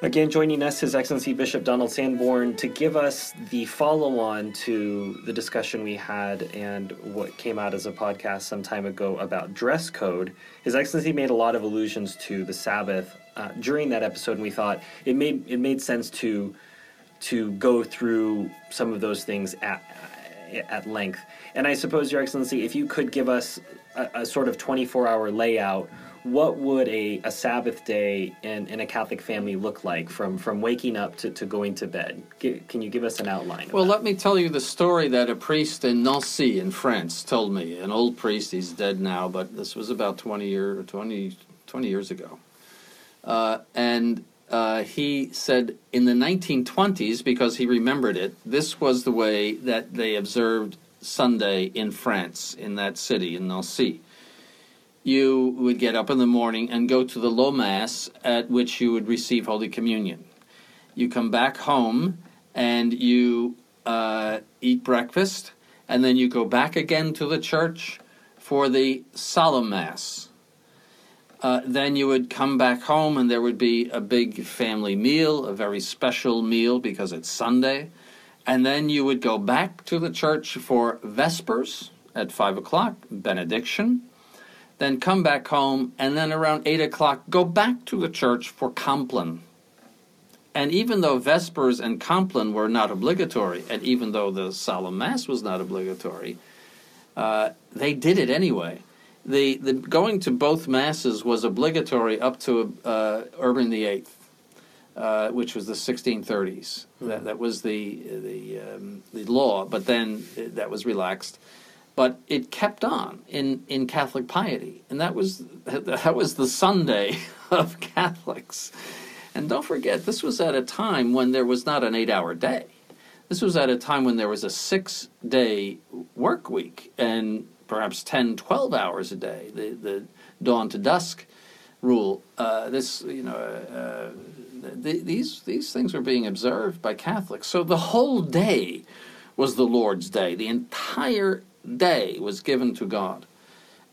Again, joining us, His Excellency Bishop Donald Sanborn, to give us the follow on to the discussion we had and what came out as a podcast some time ago about dress code. His Excellency made a lot of allusions to the Sabbath uh, during that episode, and we thought it made it made sense to to go through some of those things at at length. And I suppose, Your Excellency, if you could give us a, a sort of 24 hour layout what would a, a Sabbath day in, in a Catholic family look like from, from waking up to, to going to bed? G- can you give us an outline? Well, let me tell you the story that a priest in Nancy in France told me. An old priest, he's dead now, but this was about 20, year, 20, 20 years ago. Uh, and uh, he said in the 1920s, because he remembered it, this was the way that they observed Sunday in France, in that city, in Nancy you would get up in the morning and go to the low mass at which you would receive Holy Communion. You come back home and you uh, eat breakfast, and then you go back again to the church for the solemn mass. Uh, then you would come back home, and there would be a big family meal, a very special meal because it's Sunday. And then you would go back to the church for Vespers at 5 o'clock, benediction then come back home, and then around 8 o'clock go back to the church for Compline. And even though Vespers and Compline were not obligatory, and even though the Solemn Mass was not obligatory, uh, they did it anyway. The, the going to both masses was obligatory up to uh, Urban VIII, uh, which was the 1630s. Mm-hmm. That, that was the the um, the law, but then that was relaxed but it kept on in, in Catholic piety, and that was that was the Sunday of Catholics. And don't forget, this was at a time when there was not an eight-hour day. This was at a time when there was a six-day work week and perhaps 10, 12 hours a day. The the dawn to dusk rule. Uh, this you know. Uh, the, these these things were being observed by Catholics. So the whole day was the Lord's day. The entire day was given to God.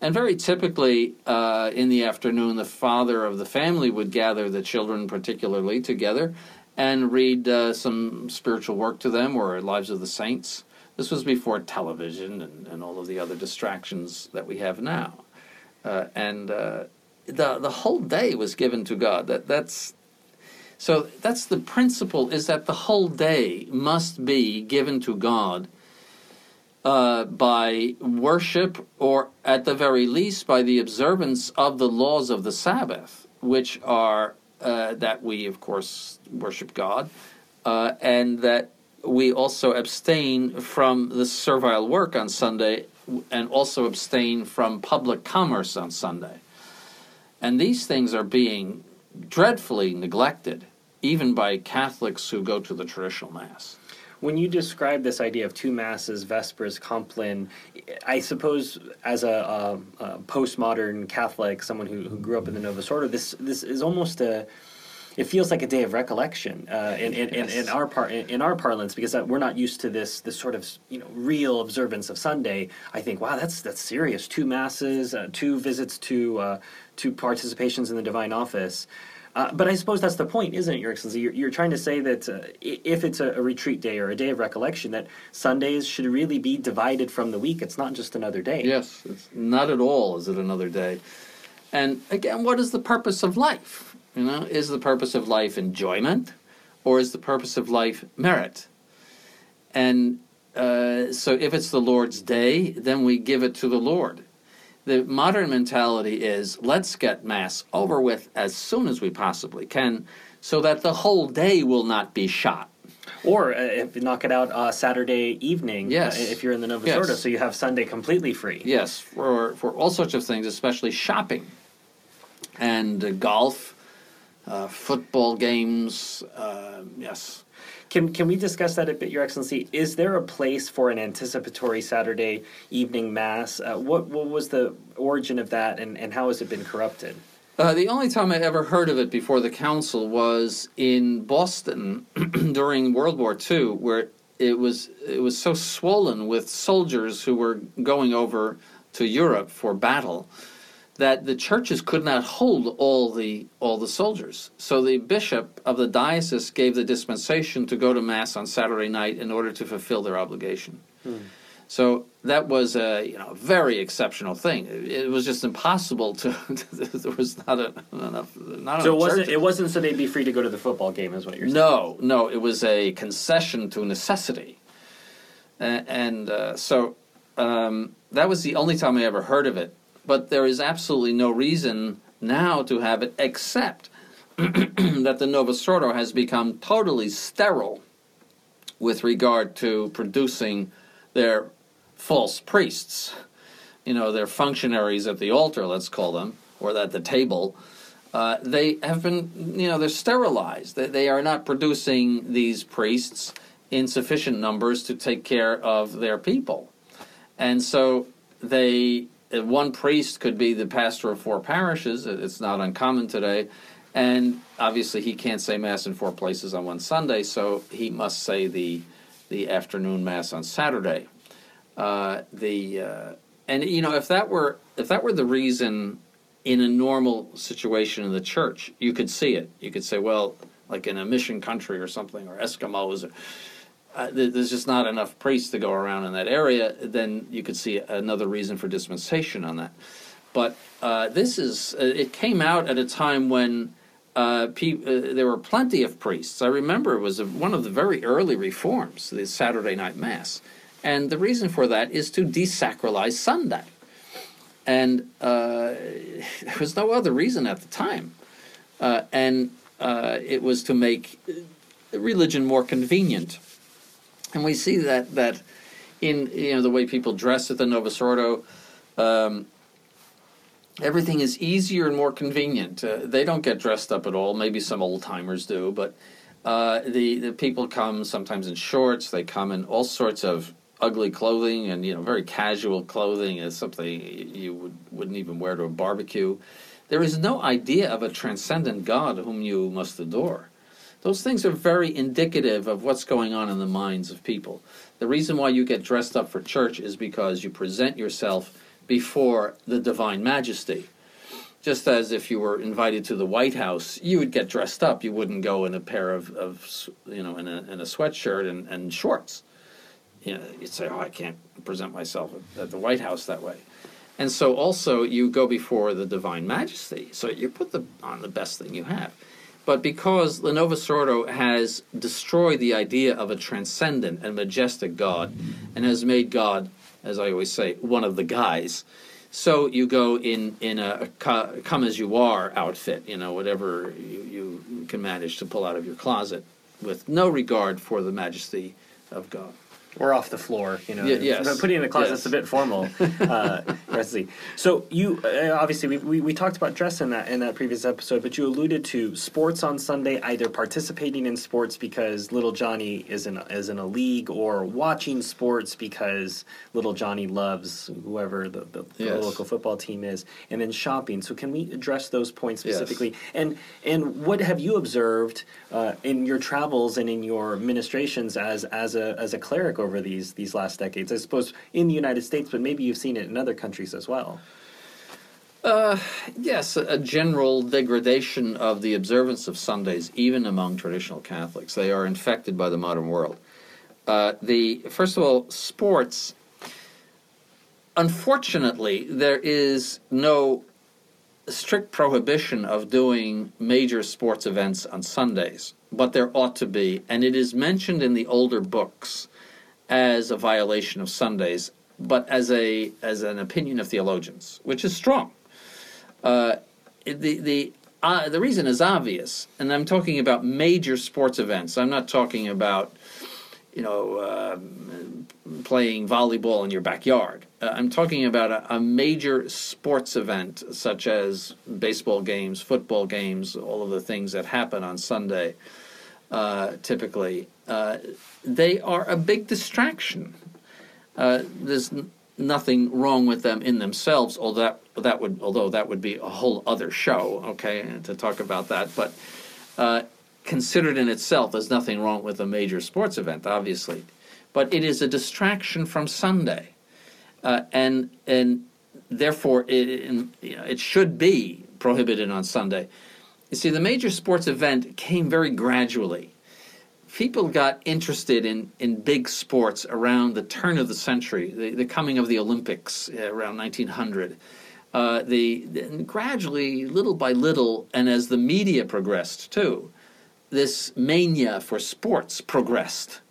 And very typically, uh, in the afternoon, the father of the family would gather the children, particularly, together and read uh, some spiritual work to them or Lives of the Saints. This was before television and, and all of the other distractions that we have now. Uh, and uh, the, the whole day was given to God. That, that's, so that's the principle is that the whole day must be given to God uh, by worship or at the very least by the observance of the laws of the Sabbath, which are uh, that we, of course, worship God, uh, and that we also abstain from the servile work on Sunday and also abstain from public commerce on Sunday. And these things are being dreadfully neglected, even by Catholics who go to the traditional Mass. When you describe this idea of two masses, Vespers, Compline, I suppose as a, a, a postmodern Catholic, someone who, who grew up in the Novus Ordo, this this is almost a it feels like a day of recollection uh, in, in, yes. in, in, our par- in, our parlance because we're not used to this this sort of you know real observance of Sunday. I think wow that's that's serious. Two masses, uh, two visits to uh, two participations in the divine office. Uh, but I suppose that's the point, isn't it, Your Excellency? You're, you're trying to say that uh, if it's a, a, retreat day or a day of recollection, that Sundays should really be divided from the week. It's not just another day. Yes, it's not at all is it another day. And again, what is the purpose of life? You know, is the purpose of life enjoyment, or is the purpose of life merit? And uh, so, if it's the Lord's day, then we give it to the Lord the modern mentality is let's get mass over with as soon as we possibly can so that the whole day will not be shot or uh, if knock it out uh, Saturday evening. Uh, yes. Uh, if you're in the Novus yes. Ordo, so you have Sunday completely free. Yes, for for all sorts of things, especially shopping, and uh, golf, uh, football games. yes, Can can we discuss that a bit, Your Excellency? Is there a place for an anticipatory Saturday evening mass? Uh, what what was the origin of that, and, and how has it been corrupted? Uh, the only time I ever heard of it before the council was in Boston during World War II, where it was it was so swollen with soldiers who were going over to Europe for battle that the churches could not hold all the all the soldiers. So the bishop of the diocese gave the dispensation to go to mass on Saturday night in order to fulfill their obligation. Hmm. So that was a you know very exceptional thing. It, was just impossible to. there was not a, enough. Not so it wasn't. It wasn't so they'd be free to go to the football game, is what you're saying? No, no. It was a concession to necessity, and, and uh, so um, that was the only time I ever heard of it. But there is absolutely no reason now to have it, except that the Novus Ordo has become totally sterile with regard to producing their false priests. You know, they're functionaries at the altar, let's call them, or at the table. Uh, they have been, you know, they're sterilized. They, they are not producing these priests in sufficient numbers to take care of their people. And so they, one priest could be the pastor of four parishes. It's not uncommon today. And obviously, he can't say Mass in four places on one Sunday, so he must say the, the afternoon Mass on Saturday. Uh, the uh, and you know if that were if that were the reason in a normal situation in the church, you could see it. You could say, well, like in a mission country or something, or Eskimos, or, uh, there's just not enough priests to go around in that area. Then you could see another reason for dispensation on that. But uh, this is uh, it came out at a time when. Uh, pe- uh, there were plenty of priests. I remember it was a, one of the very early reforms, the Saturday night mass, and the reason for that is to desacralize Sunday. And uh, there was no other reason at the time. And it was to make religion more convenient. And we see that, that in you know the way people dress at the Novus Ordo, um, everything is easier and more convenient. Uh, they don't get dressed up at all. Maybe some old timers do, but uh, the the people come sometimes in shorts. They come in all sorts of ugly clothing and you know very casual clothing is something you would, wouldn't even wear to a barbecue. There is no idea of a transcendent God whom you must adore. Those things are very indicative of what's going on in the minds of people. The reason why you get dressed up for church is because you present yourself before the divine majesty. Just as if you were invited to the White House, you would get dressed up. You wouldn't go in a pair of, of you know, in a, in a sweatshirt and, and shorts you know, you'd say, oh, I can't present myself at the White House that way. And so also you go before the divine majesty. So you put the, on the best thing you have. But because the Novus Ordo has destroyed the idea of a transcendent and majestic God and has made God, as I always say, one of the guys, so you go in, in a, a come as you are outfit, you know, whatever you, you can manage to pull out of your closet with no regard for the majesty of God or off the floor. You know, yeah, yes. putting in the closet is a bit formal. uh, so you uh, obviously we, we, we, talked about dress in that in that previous episode, but you alluded to sports on Sunday, either participating in sports because little Johnny is in a, is in a league, or watching sports because little Johnny loves whoever the, the, yes. the local football team is, and then shopping. So can we address those points specifically? Yes. And and what have you observed uh, in your travels and in your ministrations as as a as a cleric? Over these these last decades? I suppose in the United States, but maybe you've seen it in other countries as well. Uh, yes, a general degradation of the observance of Sundays, even among traditional Catholics. They are infected by the modern world. Uh, the first of all, sports. Unfortunately, there is no strict prohibition of doing major sports events on Sundays, but there ought to be, and it is mentioned in the older books as a violation of Sundays, but as a as an opinion of theologians, which is strong. Uh, the the uh, the reason is obvious, and I'm talking about major sports events. I'm not talking about you know uh, playing volleyball in your backyard. Uh, I'm talking about a, a, major sports event such as baseball games, football games, all of the things that happen on Sunday. Uh, typically, uh, they are a big distraction. Uh, there's n- nothing wrong with them in themselves, although that, that would, although that would be a whole other show, okay, to talk about that. But uh, considered in itself, there's nothing wrong with a major sports event, obviously. But it is a distraction from Sunday. Uh, and, and therefore, it, in- you know, it should be prohibited on Sunday. You see, the major sports event came very gradually people got interested in, in big sports around the turn of the century, the, the coming of the Olympics uh, around 1900. Uh, the, the- gradually, little by little, and as the media progressed too, this mania for sports progressed.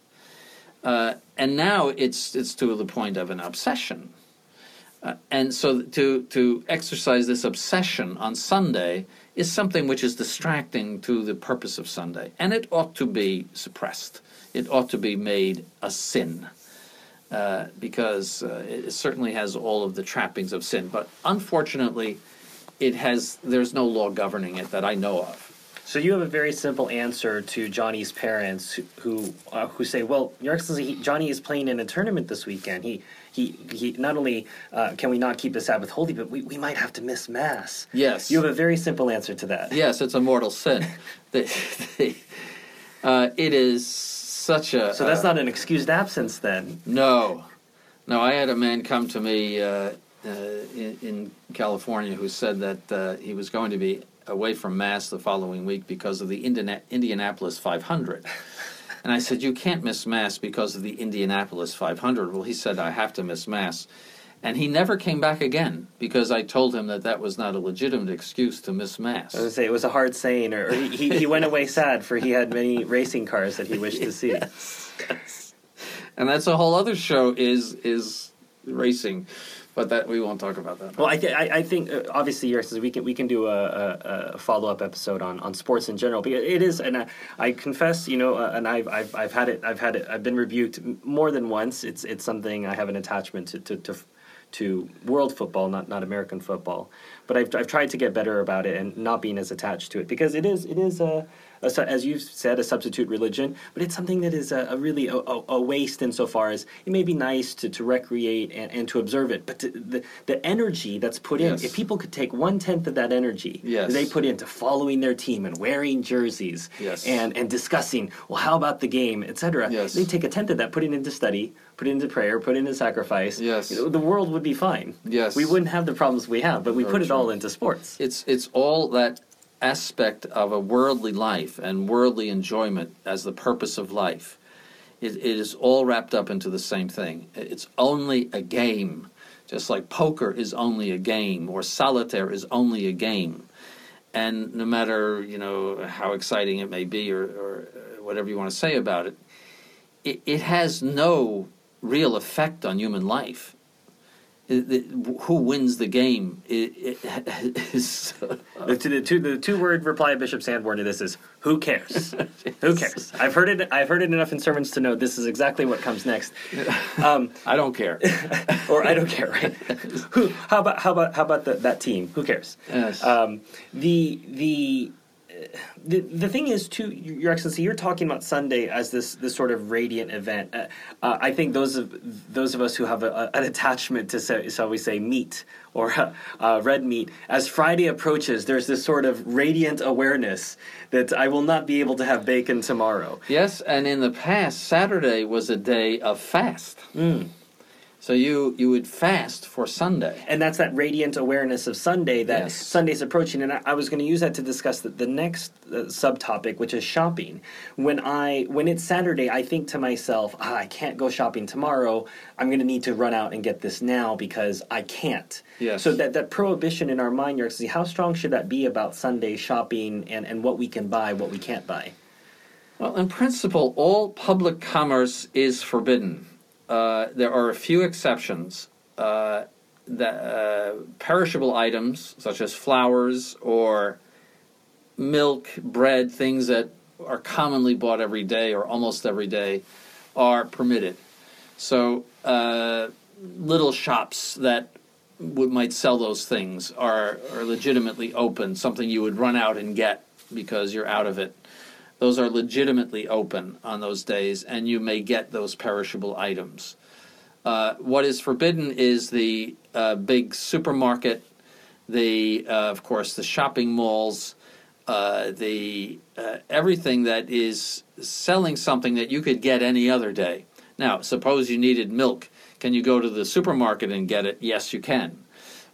Uh, and now it's, it's to the point of an obsession. Uh, and so to, to exercise this obsession on Sunday is something which is distracting to the purpose of Sunday. And it ought to be suppressed. It ought to be made a sin. Uh, because uh, it certainly has all of the trappings of sin. But unfortunately, it has there's no law governing it that I know of. So you have a very simple answer to Johnny's parents who who, uh, who say, "Well, Your Excellency, he, Johnny is playing in a tournament this weekend. He he he. Not only uh, can we not keep the Sabbath holy, but we, we might have to miss mass." Yes. You have a very simple answer to that. Yes, it's a mortal sin. the, the, uh, it is such a. So that's not an excused absence then. No, no. I had a man come to me uh, uh, in, in California who said that uh, he was going to be away from Mass the following week because of the Indiana- Indianapolis 500. And I said, You can't miss Mass because of the Indianapolis 500. Well, he said, I have to miss Mass. And he never came back again because I told him that that was not a legitimate excuse to miss Mass. I was gonna say it was a hard saying, or, or he, he he went away sad for he had many racing cars that he wished to see. Yes, And that's a whole other show is is racing, but that we won't talk about that. Well, I, th- I, I think uh, obviously, Your Excellency, we can we can do a, a, a follow up episode on, on sports in general because it is, and I, I confess, you know, uh, and I've, I've I've had it, I've had it, I've been rebuked more than once. It's it's something I have an attachment to to. to to world football, not not American football, but I've, I've tried to get better about it and not being as attached to it because it is it is a, a as you've said a substitute religion, but it's something that is a, a really a, a, waste insofar as it may be nice to, to recreate and, and to observe it, but to, the the energy that's put Yes. in, if people could take one tenth of that energy Yes. they put into following their team and wearing jerseys Yes. and and discussing well how about the game etc. They take a tenth of that, put it into study, put it into prayer, put it into sacrifice. Yes. you know, the world would be fine. Yes. we wouldn't have the problems we have, but we Very put it all into sports. It's it's all that aspect of a worldly life and worldly enjoyment as the purpose of life. It, it is all wrapped up into the same thing. It's only a game, just like poker is only a game or solitaire is only a game. And no matter you know how exciting it may be or, or whatever you want to say about it, it, it has no real effect on human life. It- it- who wins the game it, it is The, two- the two the two word reply of Bishop Sanborn to this is who cares? who cares? I've heard it. I've heard it enough in sermons to know this is exactly what comes next. Um, I don't care. or I don't care, right? who? How about how about how about the, that team? Who cares? Yes. Um, the the. The, the thing is, too, Your Excellency, you're talking about Sunday as this, this sort of radiant event. Uh, uh, I think those of those of us who have a, a, an attachment to, say, shall we say, meat or uh, red meat, as Friday approaches, there's this sort of radiant awareness that I will not be able to have bacon tomorrow. yes, and in the past, Saturday was a day of fast. So you you would fast for Sunday. and that's that radiant awareness of Sunday that Yes. Sunday's approaching. And I, I was going to use that to discuss the, the next uh, subtopic, which is shopping. When I when it's Saturday, I think to myself, ah, I can't go shopping tomorrow. I'm going to need to run out and get this now because I can't. Yes. So that that prohibition in our mind, Your Excellency, how strong should that be about Sunday shopping and and what we can buy, what we can't buy? Well, in principle, all public commerce is forbidden. Uh, there are a few exceptions. Uh, that uh, perishable items such as flowers or milk, bread, things that are commonly bought every day or almost every day, are permitted. So uh, little shops that would, might sell those things are, are legitimately open. Something you would run out and get because you're out of it. Those are legitimately open on those days, and you may get those perishable items. Uh, what is forbidden is the uh, big supermarket, the uh, of course the shopping malls, uh, the uh, everything that is selling something that you could get any other day. Now, suppose you needed milk, can you go to the supermarket and get it? Yes, you can,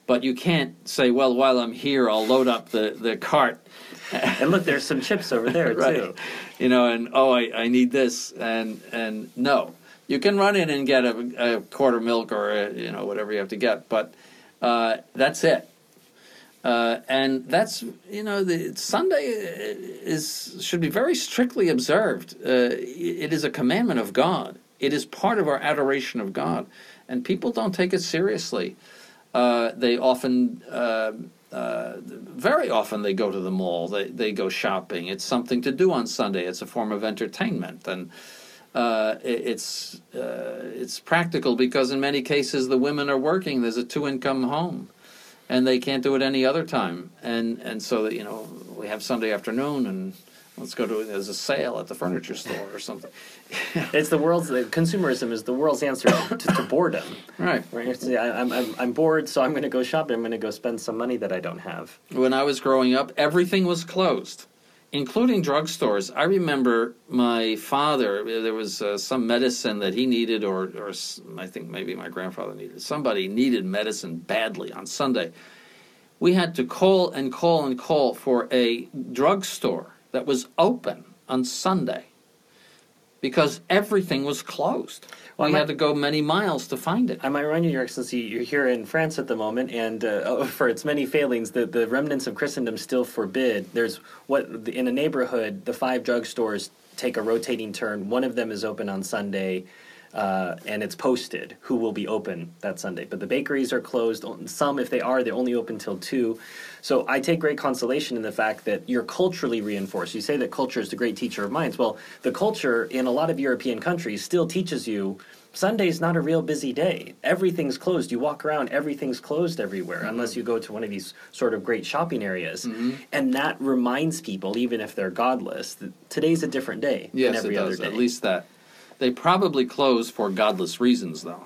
but you can't say, well, while I'm here, I'll load up the the cart. And look, there's some chips over there right. too. You know, and oh, I, I need this, and and no, you can run in and get a, a quarter milk or a, you know whatever you have to get, but uh, that's it. Uh, and that's you know the Sunday is should be very strictly observed. Uh, it is a commandment of God. It is part of our adoration of God, and people don't take it seriously. Uh, they often, uh, uh, very often, they go to the mall. They they go shopping. It's something to do on Sunday. It's a form of entertainment, and uh, it, it's it's practical because in many cases the women are working. There's a two income home and they can't do it any other time. And and so that you know we have Sunday afternoon and let's go to there's a sale at the furniture store or something. it's the world's consumerism is the world's answer to, to boredom. Right. Right. I'm, I'm I'm bored, so I'm going to go shopping. I'm going to go spend some money that I don't have. When I was growing up, everything was closed including drugstores. I remember my father. There was uh, some medicine that he needed, or, or I think maybe my grandfather needed. Somebody needed medicine badly on Sunday. We had to call and call and call for a drugstore that was open on Sunday because everything was closed. Well, we might, had to go many miles to find it. I might remind you, Your Excellency, you're here in France at the moment, and uh, for its many failings, the, the remnants of Christendom still forbid. There's what in a neighborhood, the five drugstores take a rotating turn. One of them is open on Sunday uh, and it's posted who will be open that Sunday. But the bakeries are closed. Some, if they are, they're only open till two. So I take great consolation in the fact that you're culturally reinforced. You say that culture is the great teacher of minds. Well, the culture in a lot of European countries still teaches you Sunday's not a real busy day. Everything's closed. You walk around, everything's closed everywhere, mm-hmm. unless you go to one of these sort of great shopping areas. Mm-hmm. And that reminds people, even if they're godless, that today's a different day yes, than every it does. other day. At least that. They probably close for godless reasons, though.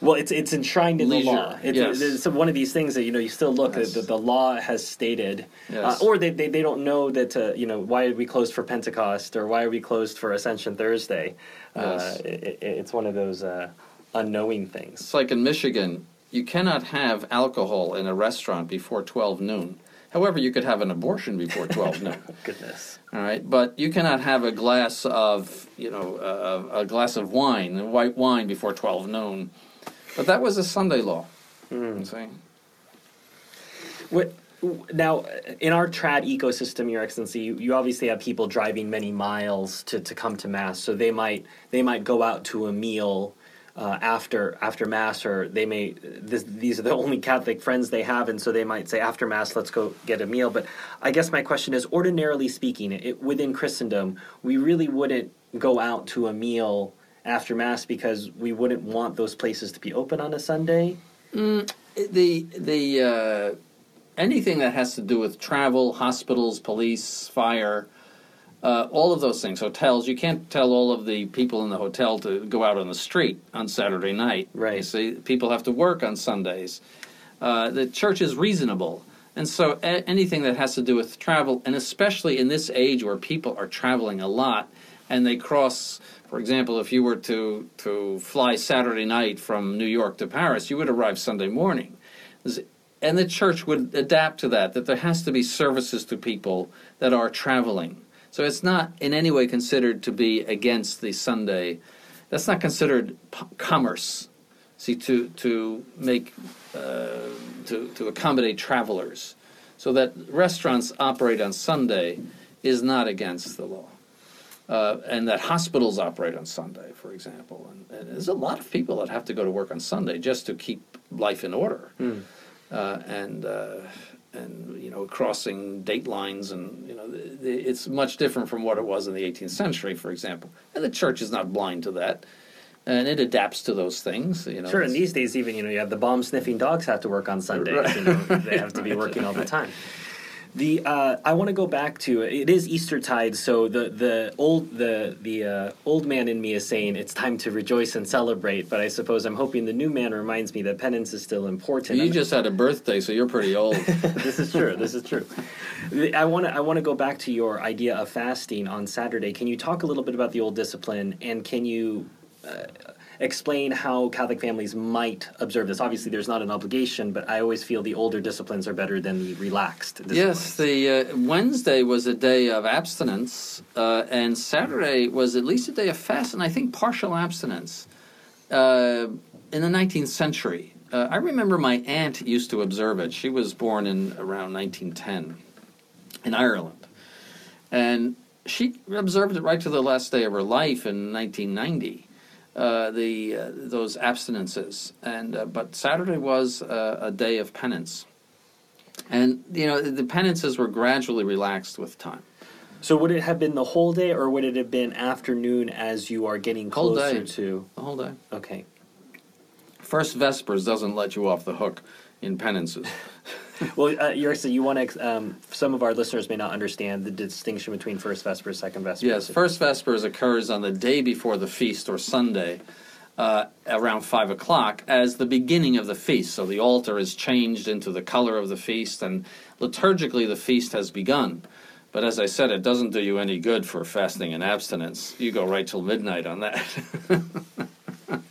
Well, it's it's enshrined in Leisure. the law. It's, yes. it's one of these things that you know you still look yes. at the, the law has stated, uh, yes. uh, or they, they, they don't know that uh, you know why are we closed for Pentecost or why are we closed for Ascension Thursday. Uh, it, it's one of those uh, unknowing things. It's like in Michigan, you cannot have alcohol in a restaurant before twelve noon. However, you could have an abortion before 12 noon. Goodness. All right, but you cannot have a glass of, you know, uh, a glass of wine, white wine before 12 noon. But that was a Sunday law. Mm. See? What, now, in our trad ecosystem, Your Excellency, you, you, obviously have people driving many miles to, to come to mass, so they might they might go out to a meal uh, after after mass, or they may this, these are the only Catholic friends they have, and so they might say after mass, let's go get a meal. But I guess my question is, ordinarily speaking, it, within Christendom, we really wouldn't go out to a meal after mass because we wouldn't want those places to be open on a Sunday. Mm, the the uh, anything that has to do with travel, hospitals, police, fire uh, all of those things, hotels. You can't tell all of the people in the hotel to go out on the street on Saturday night. Right. You see, people have to work on Sundays. Uh, the church is reasonable. And so a- anything that has to do with travel, and especially in this age where people are traveling a lot and they cross, for example, if you were to, to fly Saturday night from New York to Paris, you would arrive Sunday morning. And the church would adapt to that, that there has to be services to people that are traveling. So it's not in any way considered to be against the Sunday. That's not considered p- commerce. See, to to make uh, to to accommodate travelers, so that restaurants operate on Sunday is not against the law. Uh, and that hospitals operate on Sunday, for example. And, and, there's a lot of people that have to go to work on Sunday just to keep life in order. Mm. Uh, and uh, and you know crossing date lines and you know it's much different from what it was in the 18th century for example. And the church is not blind to that. And it adapts to those things you know. Sure and these days even you know you have the bomb sniffing dogs have to work on sundays right. you know, they have to be working all the time The uh, I want to go back to it is Eastertide, so the the old the the uh, old man in me is saying it's time to rejoice and celebrate. But I suppose I'm hoping the new man reminds me that penance is still important. You I'm- just had a birthday, so you're pretty old. this is true. This is true. I want to I want to go back to your idea of fasting on Saturday. Can you talk a little bit about the old discipline and can you uh, explain how Catholic families might observe this? Obviously, there's not an obligation, but I always feel the older disciplines are better than the relaxed. Disciplines. yes, the uh, Wednesday was a day of abstinence, uh, and Saturday was at least a day of fast, and I think partial abstinence. Uh, in the 19th century, uh, I remember my aunt used to observe it. She was born in around 1910 in Ireland, and she observed it right to the last day of her life in 1990. Uh, the uh, those abstinences, and uh, but Saturday was uh, a day of penance, and you know the penances were gradually relaxed with time. So would it have been the whole day, or would it have been afternoon as you are getting Whole closer day. to? The whole day. Okay. First Vespers doesn't let you off the hook in penances. Well, uh, you want to? Um, some of our listeners may not understand the distinction between first Vespers, second Vespers. Yes, first Vespers occurs on the day before the feast or Sunday, uh, around five o'clock, as the beginning of the feast. So the altar is changed into the color of the feast, and liturgically the feast has begun. But as I said, it doesn't do you any good for fasting and abstinence. You go right till midnight on that.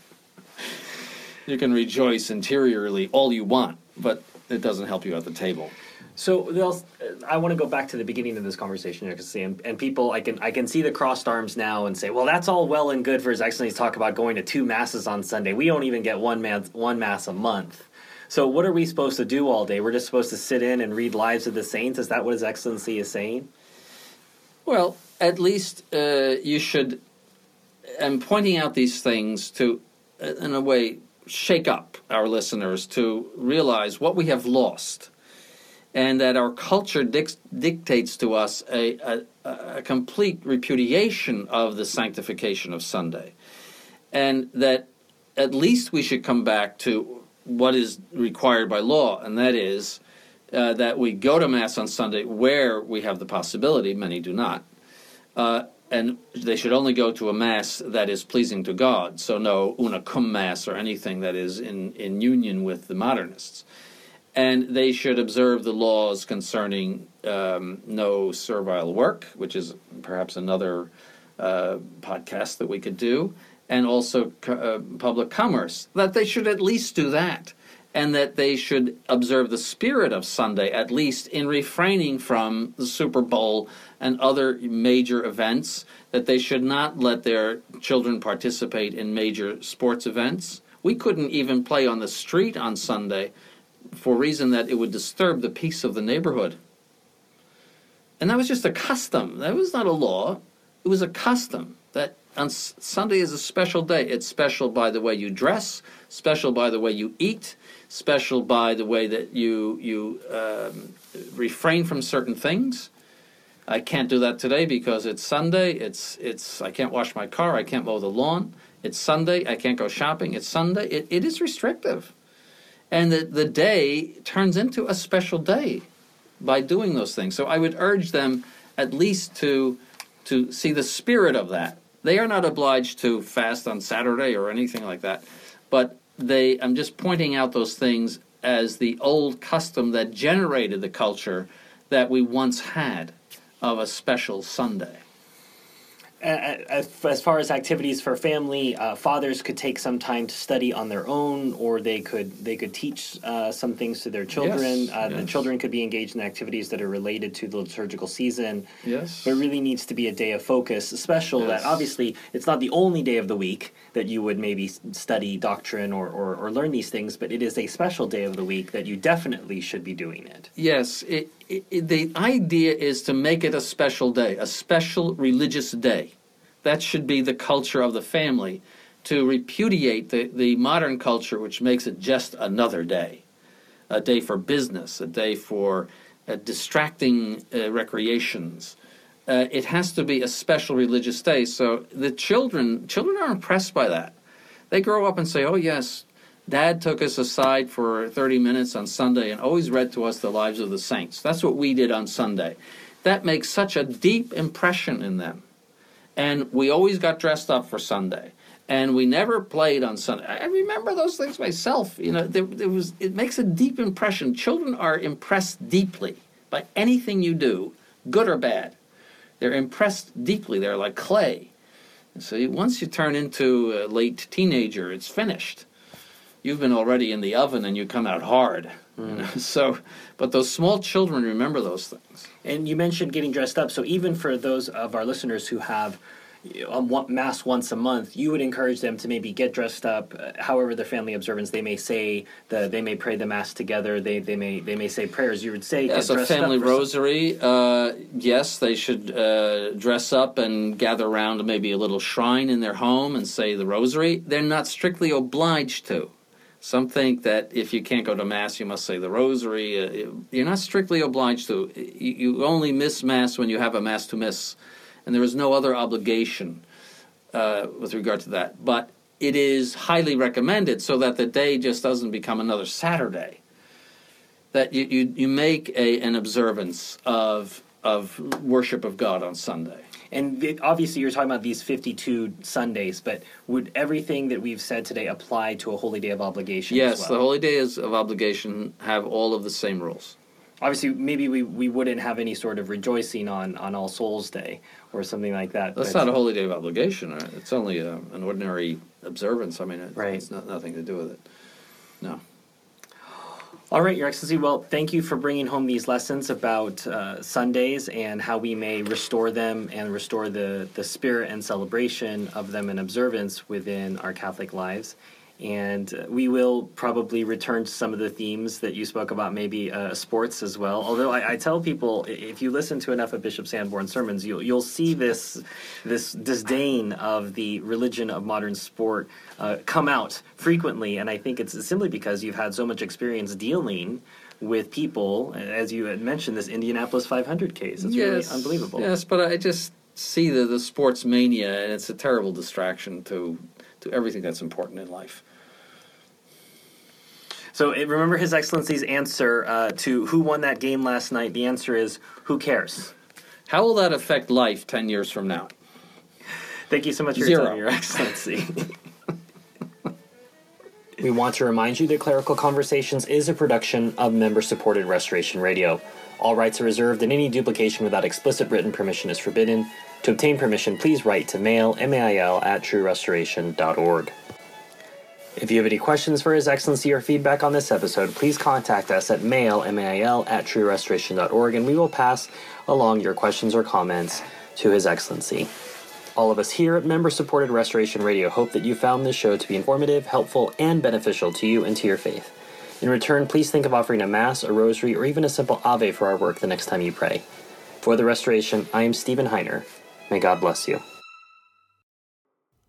you can rejoice interiorly all you want, but it doesn't help you at the table. So I want to go back to the beginning of this conversation here, 'cause, and, and people, I can I can see the crossed arms now and say, well, that's all well and good for His Excellency to talk about going to two masses on Sunday. We don't even get one mass one mass a month. So what are we supposed to do all day? We're just supposed to sit in and read Lives of the Saints. Is that what His Excellency is saying? Well, at least uh, you should. I'm pointing out these things to, uh, in a way, shake up our listeners to realize what we have lost, and that our culture dic- dictates to us a, a, a complete repudiation of the sanctification of Sunday, and that at least we should come back to what is required by law, and that is uh, that we go to Mass on Sunday where we have the possibility, many do not. Uh, and they should only go to a Mass that is pleasing to God, so no una cum Mass or anything that is in, in union with the modernists. And they should observe the laws concerning um, no servile work, which is perhaps another uh, podcast that we could do, and also uh, public commerce. That they should at least do that, and that they should observe the spirit of Sunday at least in refraining from the Super Bowl and other major events. That they should not let their children participate in major sports events. We couldn't even play on the street on Sunday for reason that it would disturb the peace of the neighborhood. And that was just a custom. That was not a law. It was a custom that on Sunday is a special day. It's special by the way you dress, special by the way you eat, special by the way that you you um, refrain from certain things. I can't do that today because it's Sunday. It's it's I can't wash my car. I can't mow the lawn. It's Sunday. I can't go shopping. It's Sunday. It, it is restrictive, and the the day turns into a special day by doing those things. So I would urge them at least to to see the spirit of that. They are not obliged to fast on Saturday or anything like that, but they I'm just pointing out those things as the old custom that generated the culture that we once had of a special Sunday. Uh, as as far as activities for family, uh, fathers could take some time to study on their own, or they could they could teach uh, some things to their children. Yes, uh, The children could be engaged in activities that are related to the liturgical season. Yes. But it really needs to be a day of focus, special. That obviously it's not the only day of the week that you would maybe study doctrine or, or, or learn these things, but it is a special day of the week that you definitely should be doing it. Yes, it, it, the idea is to make it a special day, a special religious day. That should be the culture of the family, to repudiate the, the modern culture which makes it just another day, a day for business, a day for uh, distracting uh, recreations. Uh, it has to be a special religious day. So the children children are impressed by that. They grow up and say, "Oh yes, Dad took us aside for 30 minutes on Sunday and always read to us the lives of the saints. That's what we did on Sunday. That makes such a deep impression in them. And we always got dressed up for Sunday. And we never played on Sunday. I remember those things myself. You know, there, there was it makes a deep impression. Children are impressed deeply by anything you do, good or bad. They're impressed deeply. They're like clay. And so once you turn into a late teenager, it's finished you've been already in the oven and you come out hard. Mm. You know? So, but those small children remember those things. And you mentioned getting dressed up. So even for those of our listeners who have a mass once a month, you would encourage them to maybe get dressed up. Uh, however, the family observance, they may say the they may pray the mass together. They they may they may say prayers. You would say yes, a family rosary. Uh, yes, they should uh, dress up and gather around maybe a little shrine in their home and say the rosary. They're not strictly obliged to. Some think that if you can't go to Mass, you must say the Rosary. Uh, you're not strictly obliged to. You only miss Mass when you have a Mass to miss, and there is no other obligation uh, with regard to that. But it is highly recommended so that the day just doesn't become another Saturday. That you, you, you make a, an observance of, of worship of God on Sunday. And obviously, you're talking about these 52 Sundays, but would everything that we've said today apply to a holy day of obligation? Yes, well? the holy days of obligation have all of the same rules. Obviously, maybe we, we wouldn't have any sort of rejoicing on, on All Souls Day or something like that. That's not a holy day of obligation. Uh, it's only a, an ordinary observance. I mean, it, right. it's not, nothing to do with it. No. All right, Your Excellency. Well, thank you for bringing home these lessons about uh, Sundays and how we may restore them and restore the, the spirit and celebration of them and observance within our Catholic lives. And we will probably return to some of the themes that you spoke about, maybe uh, sports as well. Although I, I, tell people, if you listen to enough of Bishop Sanborn's sermons, you'll, you'll see this, this disdain of the religion of modern sport uh, come out frequently. And I think it's simply because you've had so much experience dealing with people, as you had mentioned, this Indianapolis 500 case. It's yes, really unbelievable. Yes, but I just see the, the sports mania, and it's a terrible distraction to, to everything that's important in life. So remember His Excellency's answer uh, to who won that game last night. The answer is who cares. How will that affect life ten years from now? Thank you so much for Zero. your time, Your Excellency. we want to remind you that Clerical Conversations is a production of member-supported Restoration Radio. All rights are reserved, and any duplication without explicit written permission is forbidden. To obtain permission, please write to mail, mail at truerestoration.org. If you have any questions for His Excellency or feedback on this episode, please contact us at mail, M-A-I-L, at truerestoration.org, and we will pass along your questions or comments to His Excellency. All of us here at Member Supported Restoration Radio hope that you found this show to be informative, helpful, and beneficial to you and to your faith. In return, please think of offering a Mass, a Rosary, or even a simple Ave for our work the next time you pray. For the Restoration, I am Stephen Heiner. May God bless you.